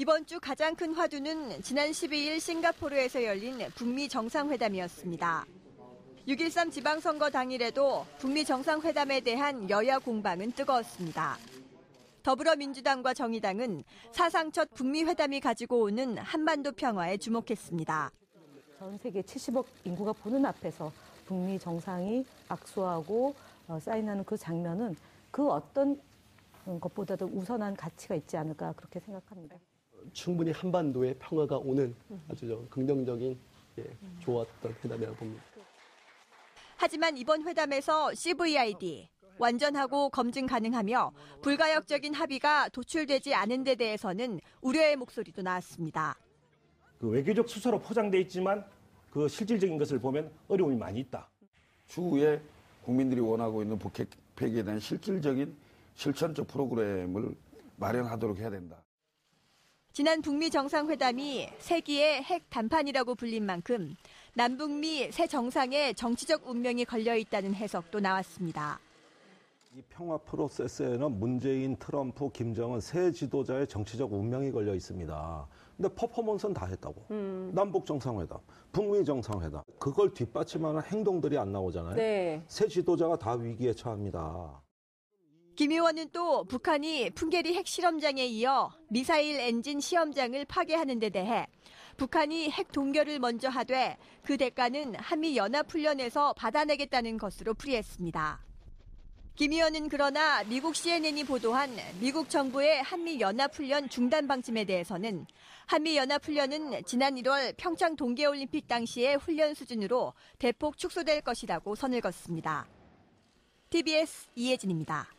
이번 주 가장 큰 화두는 지난 12일 싱가포르에서 열린 북미 정상회담이었습니다. 6.13 지방선거 당일에도 북미 정상회담에 대한 여야 공방은 뜨거웠습니다. 더불어민주당과 정의당은 사상 첫 북미 회담이 가지고 오는 한반도 평화에 주목했습니다. 전 세계 70억 인구가 보는 앞에서 북미 정상이 악수하고 어, 사인하는 그 장면은 그 어떤 것보다도 우선한 가치가 있지 않을까 그렇게 생각합니다. 충분히 한반도에 평화가 오는 아주 좀 긍정적인 예, 좋았던 회담이라고 봅니다. 하지만 이번 회담에서 CVID, 완전하고 검증 가능하며 불가역적인 합의가 도출되지 않은 데 대해서는 우려의 목소리도 나왔습니다. 그 외교적 수사로 포장돼 있지만 그 실질적인 것을 보면 어려움이 많이 있다. 추후에 국민들이 원하고 있는 북핵 폐기에 대한 실질적인 실천적 프로그램을 마련하도록 해야 된다. 지난 북미 정상회담이 세기의 핵 단판이라고 불린 만큼 남북미 새 정상의 정치적 운명이 걸려 있다는 해석도 나왔습니다. 이 평화 프로세스에는 문재인, 트럼프, 김정은 세 지도자의 정치적 운명이 걸려 있습니다. 근데 퍼포먼스는 다 했다고. 남북 정상회담, 북미 정상회담. 그걸 뒷받침하는 행동들이 안 나오잖아요. 네. 새 지도자가 다 위기에 처합니다. 김 의원은 또 북한이 풍계리 핵실험장에 이어 미사일 엔진 시험장을 파괴하는 데 대해 북한이 핵 동결을 먼저 하되 그 대가는 한미 연합훈련에서 받아내겠다는 것으로 풀이했습니다. 김 의원은 그러나 미국 CNN이 보도한 미국 정부의 한미 연합훈련 중단 방침에 대해서는 한미 연합훈련은 지난 1월 평창 동계올림픽 당시의 훈련 수준으로 대폭 축소될 것이라고 선을 걷습니다. TBS 이혜진입니다.